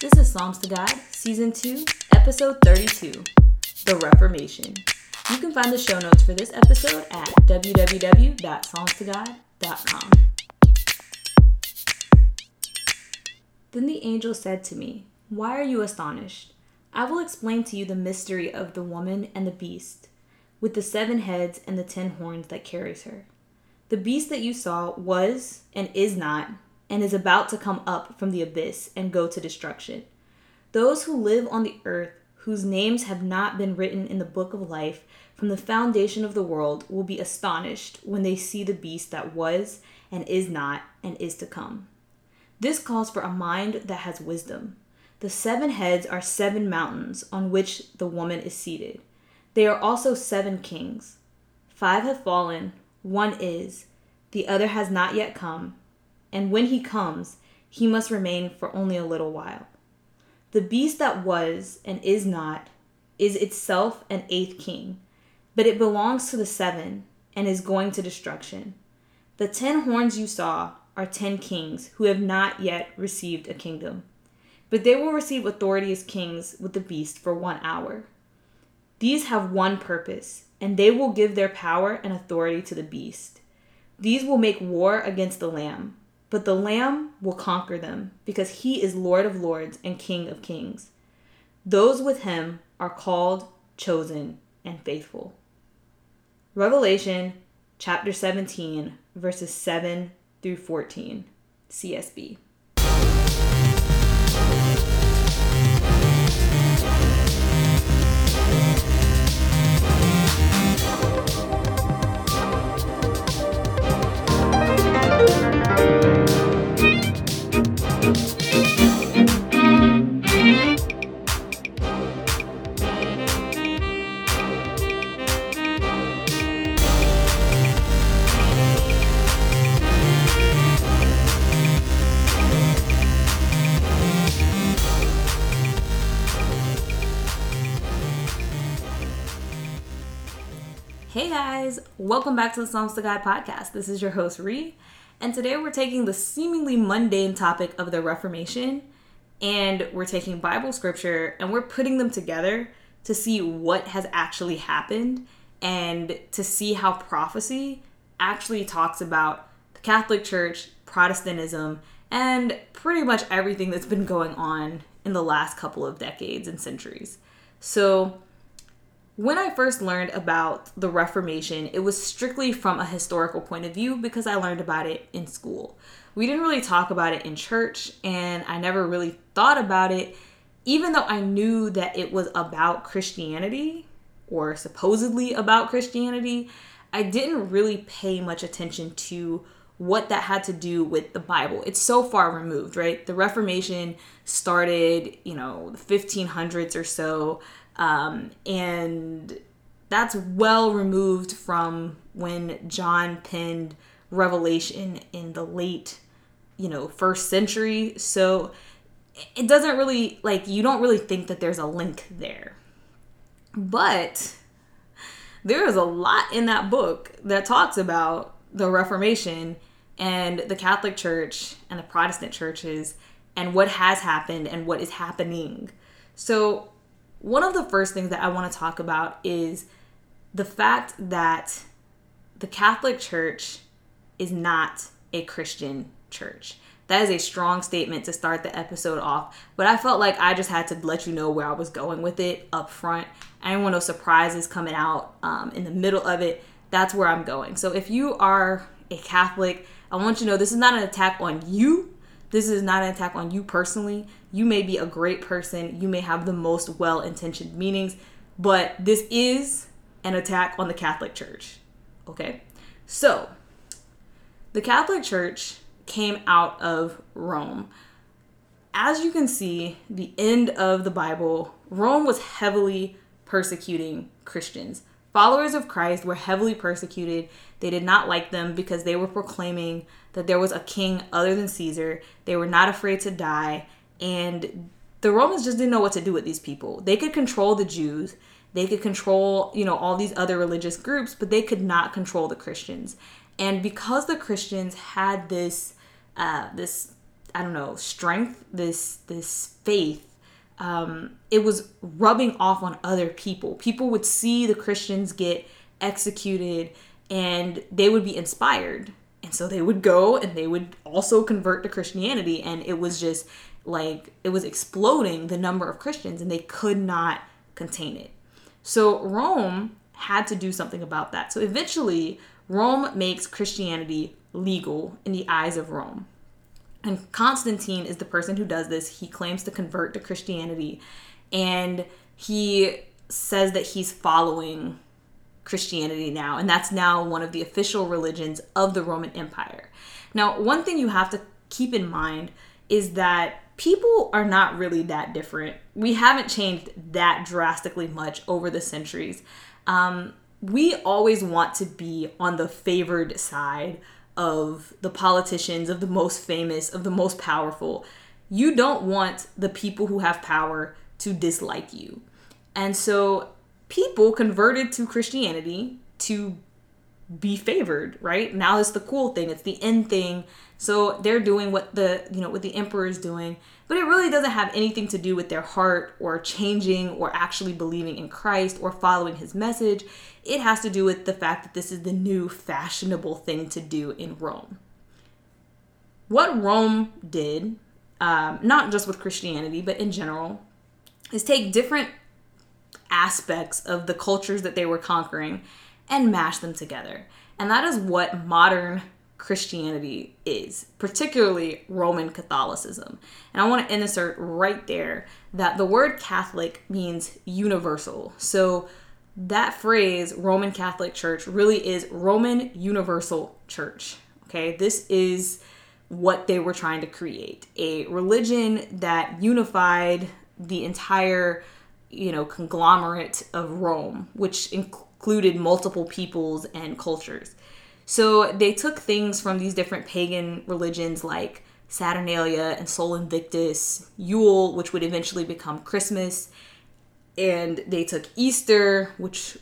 This is Psalms to God, Season 2, Episode 32 The Reformation. You can find the show notes for this episode at www.psalmstogod.com. Then the angel said to me, Why are you astonished? I will explain to you the mystery of the woman and the beast, with the seven heads and the ten horns that carries her. The beast that you saw was and is not and is about to come up from the abyss and go to destruction. Those who live on the earth, whose names have not been written in the book of life from the foundation of the world, will be astonished when they see the beast that was and is not and is to come. This calls for a mind that has wisdom. The seven heads are seven mountains on which the woman is seated. They are also seven kings. Five have fallen, one is, the other has not yet come and when he comes, he must remain for only a little while. The beast that was and is not is itself an eighth king, but it belongs to the seven and is going to destruction. The ten horns you saw are ten kings who have not yet received a kingdom, but they will receive authority as kings with the beast for one hour. These have one purpose, and they will give their power and authority to the beast. These will make war against the Lamb but the Lamb will conquer them, because he is Lord of lords and King of kings. Those with him are called, chosen, and faithful. Revelation chapter 17, verses 7 through 14, CSB. Welcome back to the Psalms to God podcast. This is your host, Ree, and today we're taking the seemingly mundane topic of the Reformation and we're taking Bible scripture and we're putting them together to see what has actually happened and to see how prophecy actually talks about the Catholic Church, Protestantism, and pretty much everything that's been going on in the last couple of decades and centuries. So, when I first learned about the Reformation, it was strictly from a historical point of view because I learned about it in school. We didn't really talk about it in church, and I never really thought about it, even though I knew that it was about Christianity or supposedly about Christianity. I didn't really pay much attention to what that had to do with the Bible. It's so far removed, right? The Reformation started, you know, the 1500s or so. Um, and that's well removed from when John penned Revelation in the late, you know, first century. So it doesn't really, like, you don't really think that there's a link there. But there is a lot in that book that talks about the Reformation and the Catholic Church and the Protestant churches and what has happened and what is happening. So one of the first things that I want to talk about is the fact that the Catholic Church is not a Christian church. That is a strong statement to start the episode off, but I felt like I just had to let you know where I was going with it up front. I didn't want no surprises coming out um, in the middle of it. That's where I'm going. So if you are a Catholic, I want you to know this is not an attack on you. This is not an attack on you personally. You may be a great person, you may have the most well intentioned meanings, but this is an attack on the Catholic Church. Okay? So, the Catholic Church came out of Rome. As you can see, the end of the Bible, Rome was heavily persecuting Christians. Followers of Christ were heavily persecuted. They did not like them because they were proclaiming that there was a king other than Caesar. They were not afraid to die. And the Romans just didn't know what to do with these people. They could control the Jews, they could control, you know, all these other religious groups, but they could not control the Christians. And because the Christians had this, uh, this, I don't know strength, this this faith. Um, it was rubbing off on other people. People would see the Christians get executed, and they would be inspired, and so they would go and they would also convert to Christianity, and it was just like it was exploding the number of Christians, and they could not contain it. So Rome had to do something about that. So eventually, Rome makes Christianity legal in the eyes of Rome. And Constantine is the person who does this. He claims to convert to Christianity and he says that he's following Christianity now, and that's now one of the official religions of the Roman Empire. Now, one thing you have to keep in mind is that people are not really that different. We haven't changed that drastically much over the centuries. Um, we always want to be on the favored side of the politicians, of the most famous, of the most powerful. You don't want the people who have power to dislike you. And so people converted to Christianity to be favored, right? Now it's the cool thing, it's the end thing. So they're doing what the, you know, what the emperor is doing, but it really doesn't have anything to do with their heart or changing or actually believing in Christ or following his message. It has to do with the fact that this is the new fashionable thing to do in Rome. What Rome did, um, not just with Christianity, but in general, is take different aspects of the cultures that they were conquering and mash them together. And that is what modern Christianity is, particularly Roman Catholicism. And I want to insert right there that the word Catholic means universal. So that phrase, Roman Catholic Church, really is Roman Universal Church. Okay, this is what they were trying to create a religion that unified the entire, you know, conglomerate of Rome, which included multiple peoples and cultures. So they took things from these different pagan religions like Saturnalia and Sol Invictus, Yule, which would eventually become Christmas, and they took Easter, which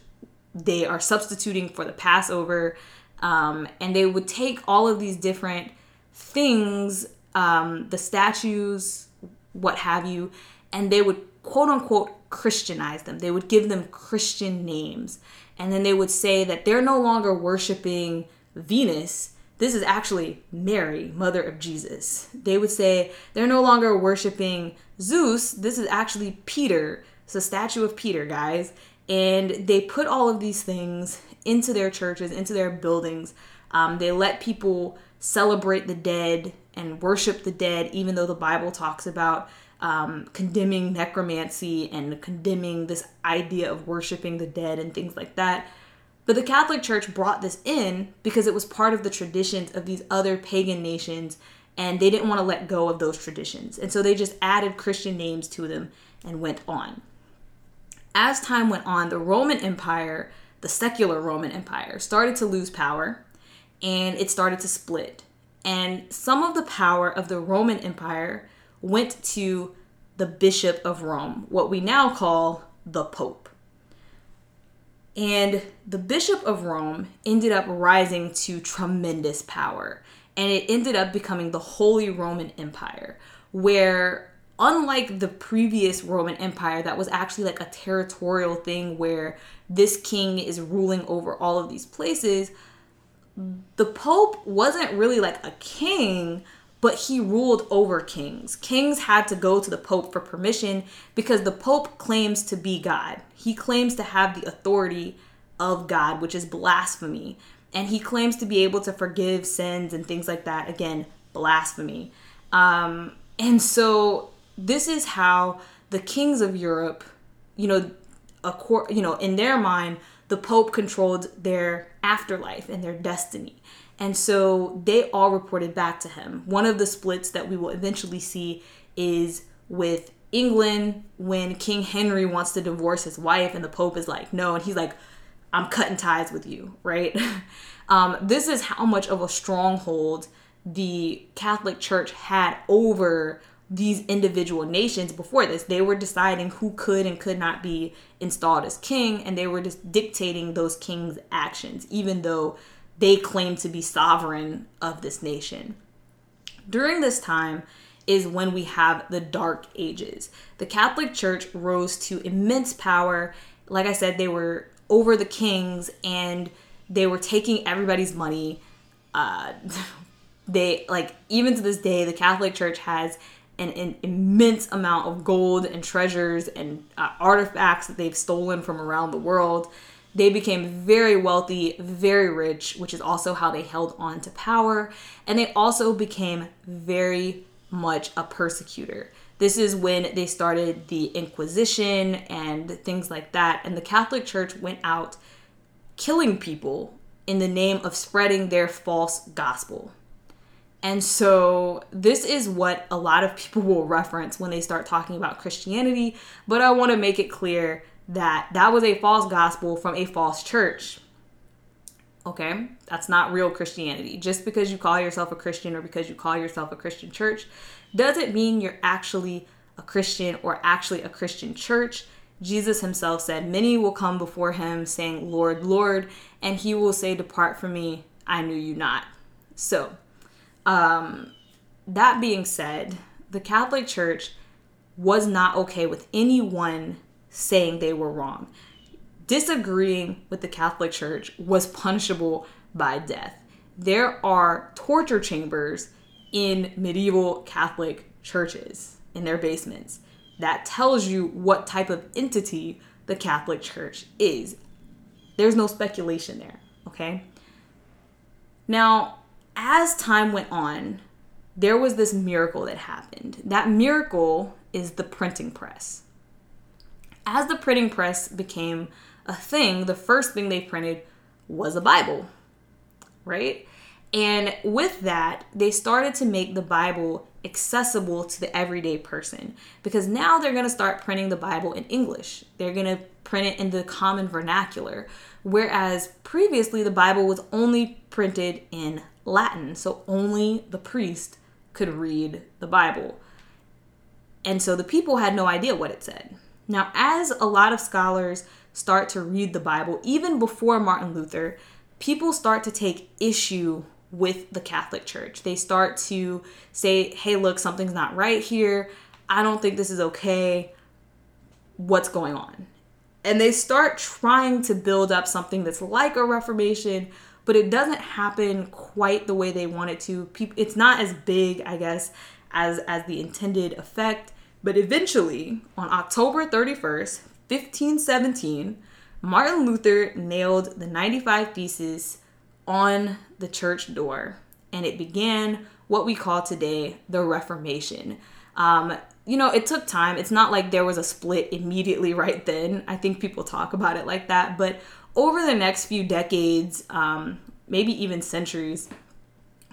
they are substituting for the Passover, um, and they would take all of these different things, um, the statues, what have you, and they would quote unquote Christianize them. They would give them Christian names. And then they would say that they're no longer worshiping Venus, this is actually Mary, mother of Jesus. They would say they're no longer worshiping Zeus, this is actually Peter. It's a statue of Peter, guys. And they put all of these things into their churches, into their buildings. Um, they let people celebrate the dead and worship the dead, even though the Bible talks about um, condemning necromancy and condemning this idea of worshiping the dead and things like that. But the Catholic Church brought this in because it was part of the traditions of these other pagan nations and they didn't want to let go of those traditions. And so they just added Christian names to them and went on. As time went on, the Roman Empire, the secular Roman Empire, started to lose power and it started to split. And some of the power of the Roman Empire went to the Bishop of Rome, what we now call the Pope. And the Bishop of Rome ended up rising to tremendous power. And it ended up becoming the Holy Roman Empire, where, unlike the previous Roman Empire, that was actually like a territorial thing where this king is ruling over all of these places, the Pope wasn't really like a king, but he ruled over kings. Kings had to go to the Pope for permission because the Pope claims to be God. He claims to have the authority of God, which is blasphemy. And he claims to be able to forgive sins and things like that. Again, blasphemy. Um, and so this is how the kings of Europe, you know, a you know, in their mind, the Pope controlled their afterlife and their destiny. And so they all reported back to him. One of the splits that we will eventually see is with England when King Henry wants to divorce his wife and the Pope is like, no. And he's like, I'm cutting ties with you, right? um, this is how much of a stronghold the Catholic Church had over these individual nations before this. They were deciding who could and could not be installed as king, and they were just dictating those kings' actions, even though they claim to be sovereign of this nation. During this time, is when we have the Dark Ages. The Catholic Church rose to immense power. Like I said, they were over the kings and they were taking everybody's money. Uh, they, like, even to this day, the Catholic Church has an, an immense amount of gold and treasures and uh, artifacts that they've stolen from around the world. They became very wealthy, very rich, which is also how they held on to power. And they also became very much a persecutor. This is when they started the Inquisition and things like that. And the Catholic Church went out killing people in the name of spreading their false gospel. And so, this is what a lot of people will reference when they start talking about Christianity. But I want to make it clear that that was a false gospel from a false church. Okay? That's not real Christianity. Just because you call yourself a Christian or because you call yourself a Christian church doesn't mean you're actually a Christian or actually a Christian church. Jesus himself said, Many will come before him saying, Lord, Lord, and he will say, Depart from me, I knew you not. So, um, that being said, the Catholic Church was not okay with anyone saying they were wrong. Disagreeing with the Catholic Church was punishable by death. There are torture chambers in medieval Catholic churches in their basements. That tells you what type of entity the Catholic Church is. There's no speculation there, okay? Now, as time went on, there was this miracle that happened. That miracle is the printing press as the printing press became a thing, the first thing they printed was a Bible, right? And with that, they started to make the Bible accessible to the everyday person because now they're going to start printing the Bible in English. They're going to print it in the common vernacular, whereas previously the Bible was only printed in Latin, so only the priest could read the Bible. And so the people had no idea what it said. Now, as a lot of scholars start to read the Bible, even before Martin Luther, people start to take issue with the Catholic Church. They start to say, hey, look, something's not right here. I don't think this is okay. What's going on? And they start trying to build up something that's like a Reformation, but it doesn't happen quite the way they want it to. It's not as big, I guess, as as the intended effect. But eventually, on October 31st, 1517, Martin Luther nailed the 95 Theses on the church door, and it began what we call today the Reformation. Um, you know, it took time. It's not like there was a split immediately right then. I think people talk about it like that. But over the next few decades, um, maybe even centuries,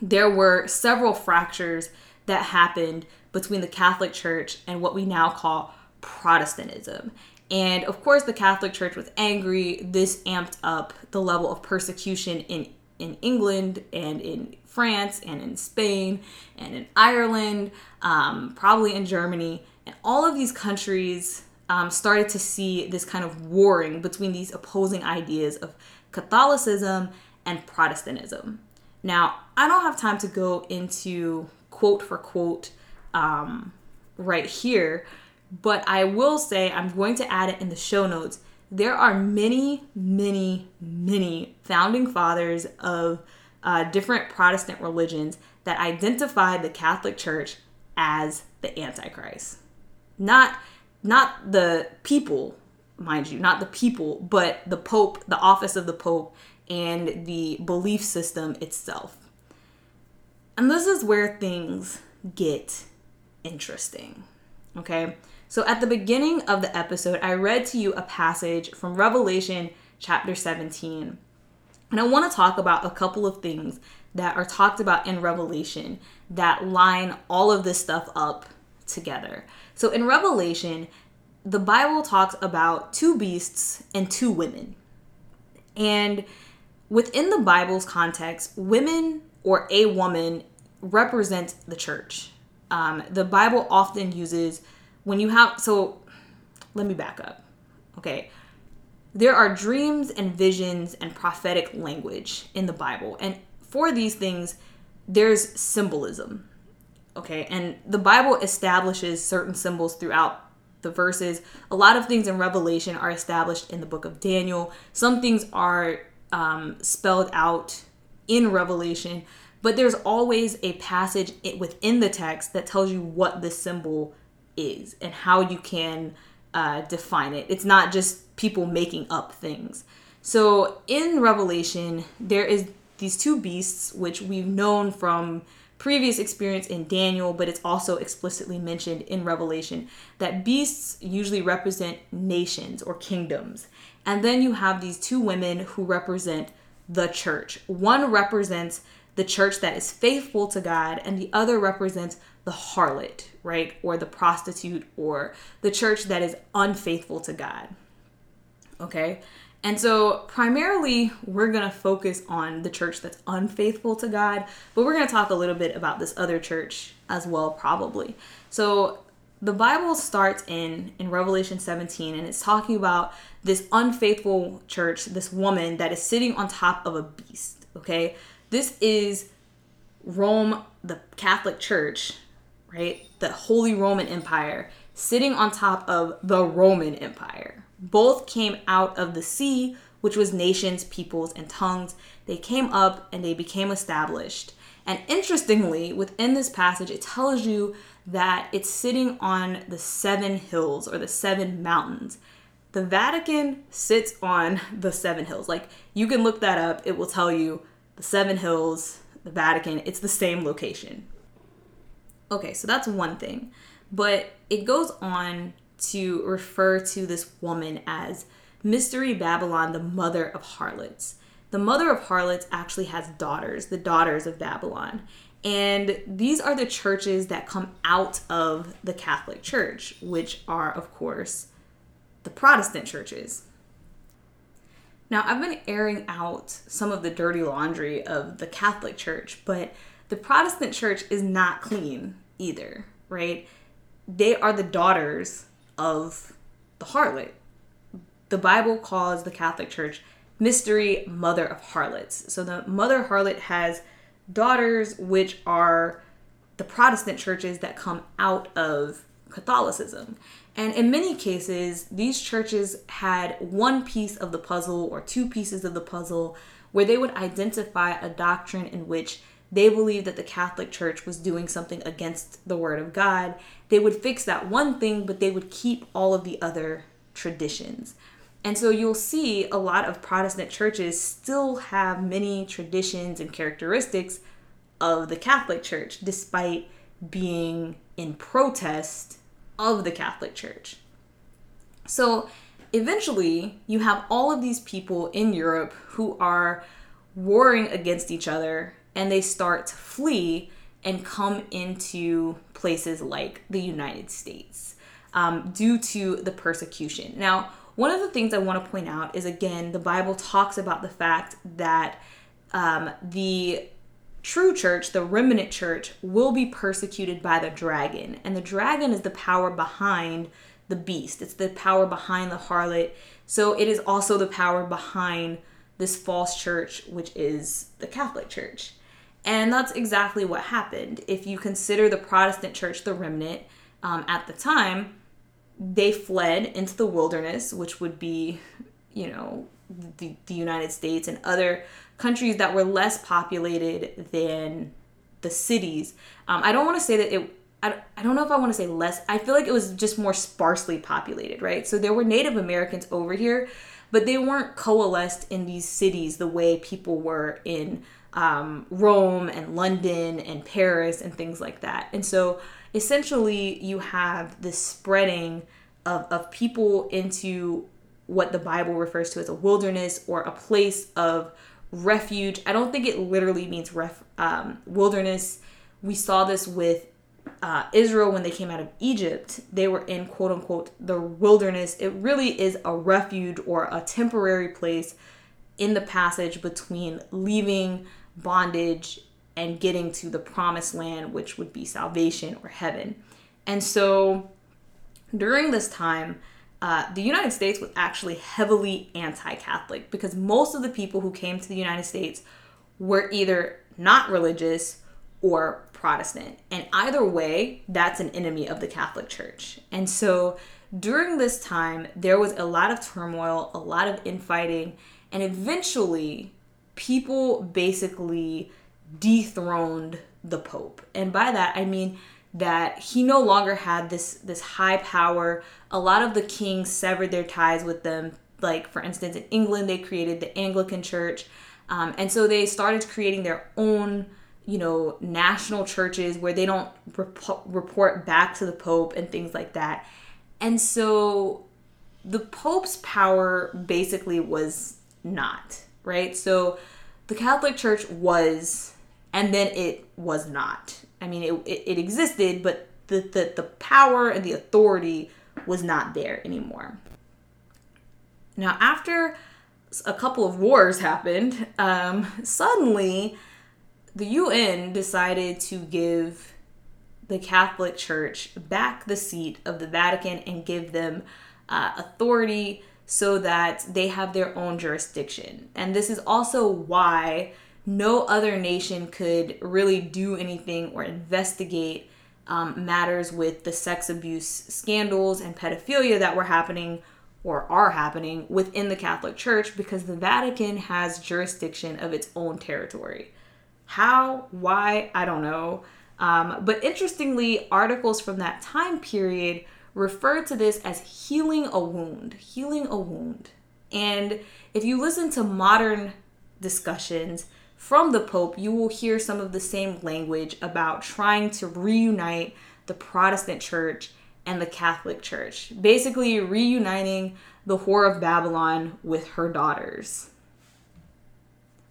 there were several fractures that happened between the Catholic Church and what we now call Protestantism. And of course, the Catholic Church was angry. This amped up the level of persecution in, in England and in France and in Spain and in Ireland, um, probably in Germany. And all of these countries um, started to see this kind of warring between these opposing ideas of Catholicism and Protestantism. Now, I don't have time to go into quote for quote um, right here. But I will say, I'm going to add it in the show notes. There are many, many, many founding fathers of uh, different Protestant religions that identify the Catholic Church as the Antichrist. Not, not the people, mind you, not the people, but the Pope, the office of the Pope, and the belief system itself. And this is where things get interesting. Okay? So at the beginning of the episode, I read to you a passage from Revelation chapter 17. And I want to talk about a couple of things that are talked about in Revelation that line all of this stuff up together. So in Revelation, the Bible talks about two beasts and two women. And within the Bible's context, women or a woman represent the church um, the Bible often uses when you have. So let me back up. Okay. There are dreams and visions and prophetic language in the Bible. And for these things, there's symbolism. Okay, and the Bible establishes certain symbols throughout the verses. A lot of things in Revelation are established in the book of Daniel. Some things are um, spelled out in Revelation, but there's always a passage within the text that tells you what the symbol is and how you can uh, define it. It's not just people making up things. So in Revelation, there is these two beasts, which we've known from previous experience in Daniel, but it's also explicitly mentioned in Revelation that beasts usually represent nations or kingdoms. And then you have these two women who represent the church. One represents the church that is faithful to God, and the other represents the harlot, right? Or the prostitute, or the church that is unfaithful to God. Okay? And so, primarily, we're going to focus on the church that's unfaithful to God, but we're going to talk a little bit about this other church as well, probably. So, the Bible starts in in Revelation 17 and it's talking about this unfaithful church, this woman that is sitting on top of a beast, okay? This is Rome, the Catholic Church, right? The Holy Roman Empire sitting on top of the Roman Empire both came out of the sea, which was nations, peoples, and tongues. They came up and they became established. And interestingly, within this passage, it tells you that it's sitting on the seven hills or the seven mountains. The Vatican sits on the seven hills. Like you can look that up, it will tell you the seven hills, the Vatican, it's the same location. Okay, so that's one thing. But it goes on to refer to this woman as Mystery Babylon, the mother of harlots. The mother of harlots actually has daughters, the daughters of Babylon. And these are the churches that come out of the Catholic Church, which are, of course, the Protestant churches. Now, I've been airing out some of the dirty laundry of the Catholic Church, but the Protestant Church is not clean either, right? They are the daughters of the harlot. The Bible calls the Catholic Church mystery mother of harlots. So the mother harlot has daughters which are the Protestant churches that come out of Catholicism. And in many cases, these churches had one piece of the puzzle or two pieces of the puzzle where they would identify a doctrine in which they believed that the Catholic Church was doing something against the Word of God, they would fix that one thing, but they would keep all of the other traditions. And so you'll see a lot of Protestant churches still have many traditions and characteristics of the Catholic Church, despite being in protest of the Catholic Church. So eventually, you have all of these people in Europe who are warring against each other and they start to flee and come into places like the United States um, due to the persecution. Now, one of the things I want to point out is again, the Bible talks about the fact that um, the true church, the remnant church, will be persecuted by the dragon. And the dragon is the power behind the beast, it's the power behind the harlot. So it is also the power behind this false church, which is the Catholic Church. And that's exactly what happened. If you consider the Protestant church the remnant um, at the time, they fled into the wilderness, which would be, you know, the, the United States and other countries that were less populated than the cities. Um, I don't want to say that it, I, I don't know if I want to say less. I feel like it was just more sparsely populated, right? So there were Native Americans over here, but they weren't coalesced in these cities the way people were in um, Rome and London and Paris and things like that. And so essentially, you have this spreading of, of people into what the Bible refers to as a wilderness or a place of refuge. I don't think it literally means ref, um, wilderness. We saw this with uh, Israel when they came out of Egypt. They were in quote unquote the wilderness. It really is a refuge or a temporary place in the passage between leaving bondage and getting to the promised land, which would be salvation or heaven. And so during this time, uh, the United States was actually heavily anti Catholic because most of the people who came to the United States were either not religious or Protestant. And either way, that's an enemy of the Catholic Church. And so during this time, there was a lot of turmoil, a lot of infighting, and eventually, people basically dethroned the Pope. And by that, I mean that he no longer had this this high power. A lot of the kings severed their ties with them. Like for instance, in England, they created the Anglican Church, um, and so they started creating their own, you know, national churches where they don't rep- report back to the Pope and things like that. And so the Pope's power basically was not right. So the Catholic Church was, and then it was not. I mean, it, it, it existed, but the, the, the power and the authority was not there anymore. Now, after a couple of wars happened, um, suddenly the UN decided to give the Catholic Church back the seat of the Vatican and give them uh, authority so that they have their own jurisdiction. And this is also why no other nation could really do anything or investigate um, matters with the sex abuse scandals and pedophilia that were happening or are happening within the Catholic Church because the Vatican has jurisdiction of its own territory. How, why, I don't know. Um, but interestingly, articles from that time period refer to this as healing a wound, healing a wound. And if you listen to modern discussions, from the Pope, you will hear some of the same language about trying to reunite the Protestant church and the Catholic Church, basically reuniting the Whore of Babylon with her daughters.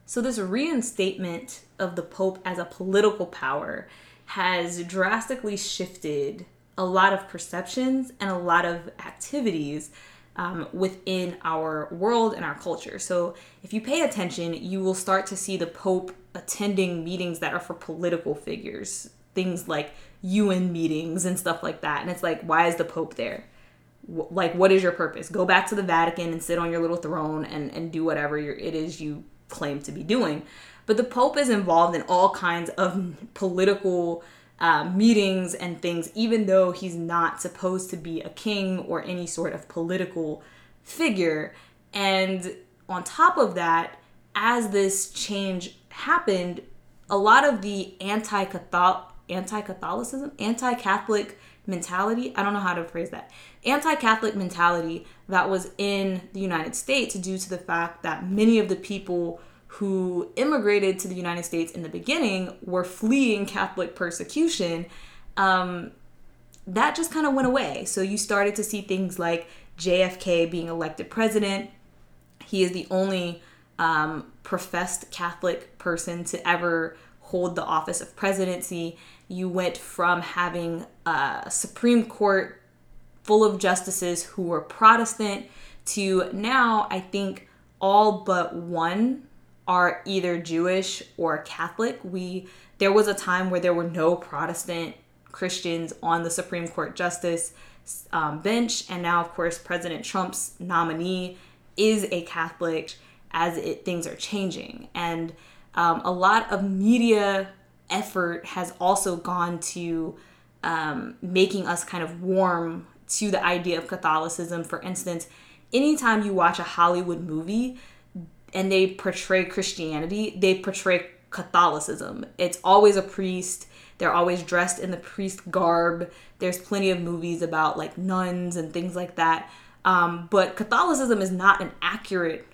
So, this reinstatement of the Pope as a political power has drastically shifted a lot of perceptions and a lot of activities um, within our world and our culture. So, if you pay attention, you will start to see the Pope attending meetings that are for political figures, things like UN meetings and stuff like that. And it's like, why is the Pope there? Like, what is your purpose? Go back to the Vatican and sit on your little throne and, and do whatever it is you claim to be doing. But the Pope is involved in all kinds of political uh, meetings and things, even though he's not supposed to be a king or any sort of political figure. And on top of that, as this change happened, a lot of the anti anti-Catholicism, anti-Catholic mentality, I don't know how to phrase that. Anti-Catholic mentality that was in the United States due to the fact that many of the people who immigrated to the United States in the beginning were fleeing Catholic persecution, um, that just kind of went away. So you started to see things like JFK being elected president. He is the only um, professed Catholic person to ever hold the office of presidency. You went from having a Supreme Court full of justices who were Protestant to now, I think, all but one are either Jewish or Catholic. We there was a time where there were no Protestant Christians on the Supreme Court justice um, bench, and now, of course, President Trump's nominee is a Catholic. As it things are changing, and um, a lot of media effort has also gone to um, making us kind of warm to the idea of Catholicism. For instance, anytime you watch a Hollywood movie, and they portray Christianity, they portray Catholicism. It's always a priest. They're always dressed in the priest garb. There's plenty of movies about like nuns and things like that. Um, but Catholicism is not an accurate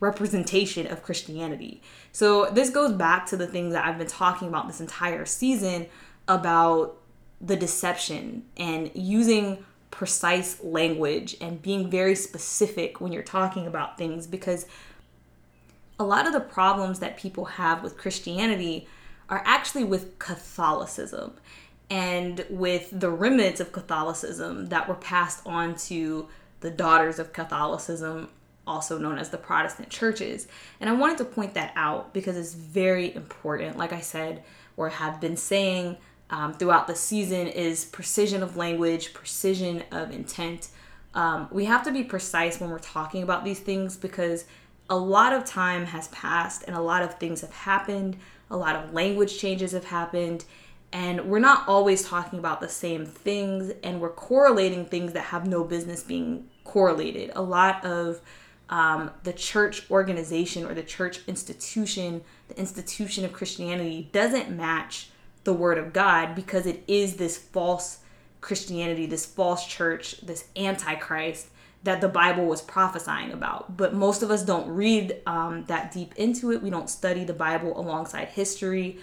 representation of Christianity. So this goes back to the things that I've been talking about this entire season about the deception and using precise language and being very specific when you're talking about things because a lot of the problems that people have with Christianity are actually with Catholicism and with the remnants of Catholicism that were passed on to the daughters of Catholicism, also known as the Protestant churches. And I wanted to point that out because it's very important, like I said, or have been saying um, throughout the season, is precision of language, precision of intent. Um, we have to be precise when we're talking about these things because a lot of time has passed and a lot of things have happened, a lot of language changes have happened, and we're not always talking about the same things and we're correlating things that have no business being correlated. A lot of um, the church organization or the church institution the institution of christianity doesn't match the word of god because it is this false christianity this false church this antichrist that the bible was prophesying about but most of us don't read um, that deep into it we don't study the bible alongside history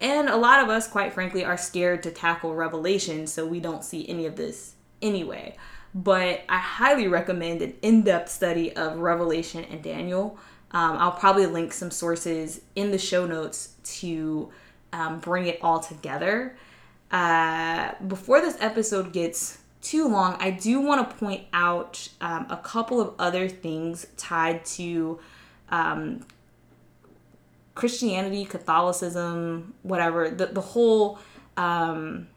and a lot of us, quite frankly, are scared to tackle Revelation, so we don't see any of this anyway. But I highly recommend an in depth study of Revelation and Daniel. Um, I'll probably link some sources in the show notes to um, bring it all together. Uh, before this episode gets too long, I do want to point out um, a couple of other things tied to um, Christianity, Catholicism, whatever, the, the whole um,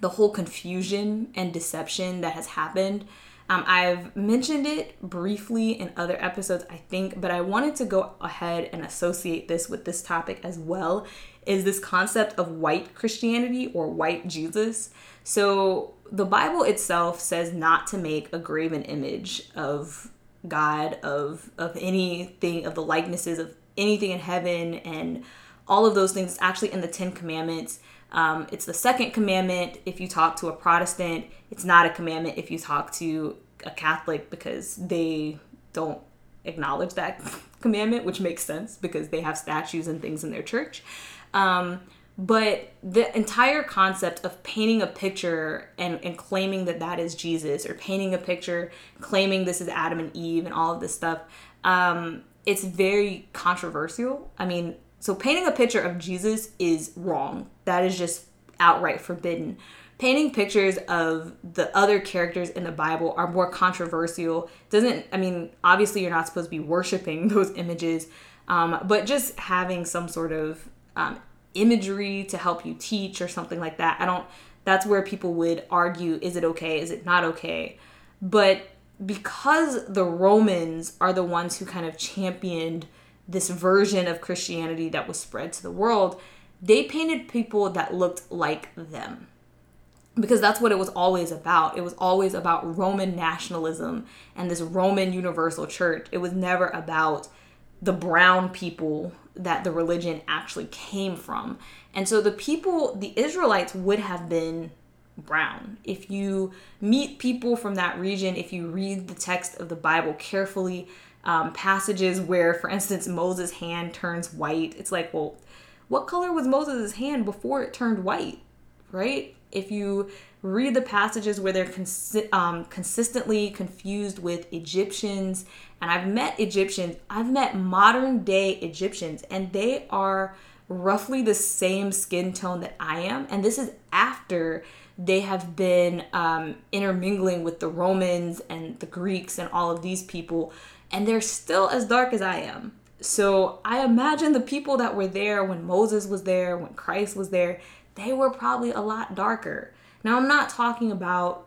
the whole confusion and deception that has happened. Um, I've mentioned it briefly in other episodes, I think, but I wanted to go ahead and associate this with this topic as well. Is this concept of white Christianity or white Jesus? So the Bible itself says not to make a graven image of God, of of anything, of the likenesses of anything in heaven and all of those things It's actually in the Ten Commandments. Um, it's the second commandment if you talk to a Protestant. It's not a commandment if you talk to a Catholic because they don't acknowledge that commandment, which makes sense because they have statues and things in their church. Um, but the entire concept of painting a picture and, and claiming that that is Jesus or painting a picture claiming this is Adam and Eve and all of this stuff um, it's very controversial. I mean, so painting a picture of Jesus is wrong. That is just outright forbidden. Painting pictures of the other characters in the Bible are more controversial. Doesn't I mean, obviously you're not supposed to be worshiping those images, um, but just having some sort of um, imagery to help you teach or something like that. I don't. That's where people would argue: is it okay? Is it not okay? But because the Romans are the ones who kind of championed this version of Christianity that was spread to the world, they painted people that looked like them. Because that's what it was always about. It was always about Roman nationalism and this Roman universal church. It was never about the brown people that the religion actually came from. And so the people, the Israelites, would have been brown. If you meet people from that region, if you read the text of the Bible carefully, um, passages where, for instance, Moses' hand turns white, it's like, well, what color was Moses' hand before it turned white, right? If you read the passages where they're um, consistently confused with Egyptians, and I've met Egyptians, I've met modern day Egyptians, and they are roughly the same skin tone that I am, and this is after they have been um, intermingling with the Romans and the Greeks and all of these people, and they're still as dark as I am. So I imagine the people that were there when Moses was there, when Christ was there, they were probably a lot darker. Now, I'm not talking about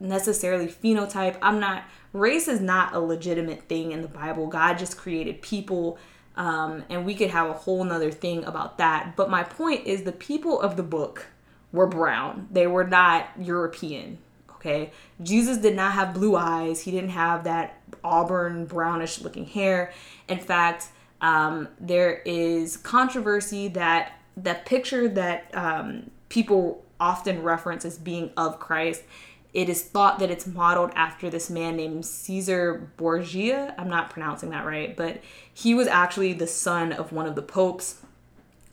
necessarily phenotype. I'm not, race is not a legitimate thing in the Bible. God just created people, um, and we could have a whole nother thing about that. But my point is the people of the book were brown. They were not European. Okay. Jesus did not have blue eyes. He didn't have that auburn, brownish looking hair. In fact, um, there is controversy that that picture that um, people often reference as being of Christ. It is thought that it's modeled after this man named Caesar Borgia. I'm not pronouncing that right, but he was actually the son of one of the popes.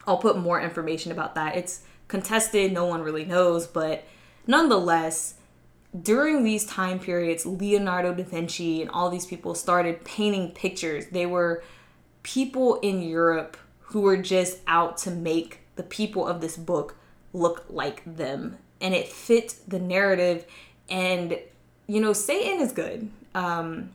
I'll put more information about that. It's contested, no one really knows, but nonetheless, during these time periods, Leonardo da Vinci and all these people started painting pictures. They were people in Europe who were just out to make the people of this book look like them. And it fit the narrative. And, you know, Satan is good. Um,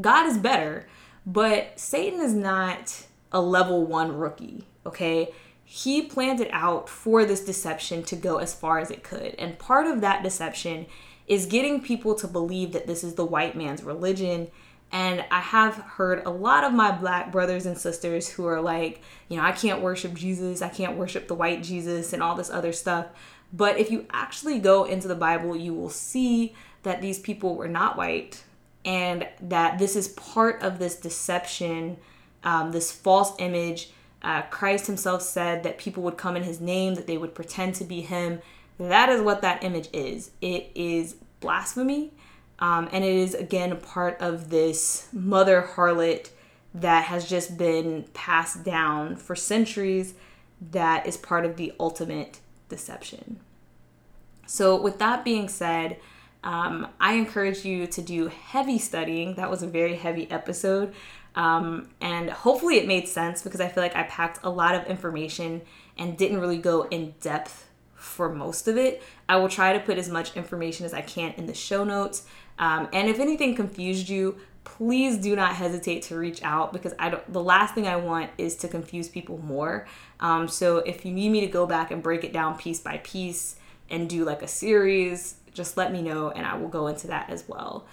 God is better. But Satan is not a level one rookie, okay? He planned it out for this deception to go as far as it could. And part of that deception is getting people to believe that this is the white man's religion And I have heard a lot of my black brothers and sisters who are like, you know, I can't worship Jesus, I can't worship the white Jesus, and all this other stuff. But if you actually go into the Bible, you will see that these people were not white and that this is part of this deception, um, this false image. Uh, Christ himself said that people would come in his name, that they would pretend to be him. That is what that image is. It is blasphemy um, and it is again part of this mother harlot that has just been passed down for centuries, that is part of the ultimate deception. So, with that being said, um, I encourage you to do heavy studying. That was a very heavy episode. Um, and hopefully it made sense because I feel like I packed a lot of information and didn't really go in depth for most of it. I will try to put as much information as I can in the show notes. Um, and if anything confused you, please do not hesitate to reach out because I don't. The last thing I want is to confuse people more. Um, so if you need me to go back and break it down piece by piece and do like a series, just let me know and I will go into that as well.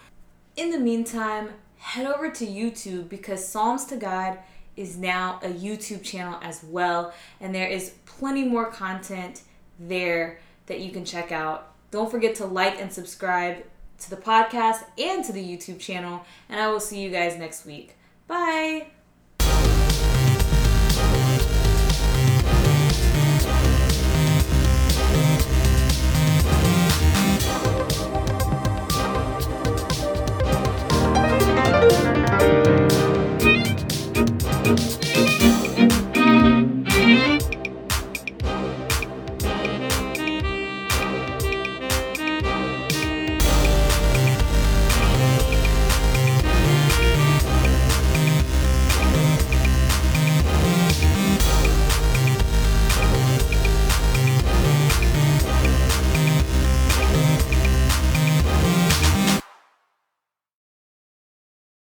In the meantime, head over to YouTube because Psalms to God is now a YouTube channel as well, and there is plenty more content there that you can check out. Don't forget to like and subscribe to the podcast and to the YouTube channel. And I will see you guys next week. Bye.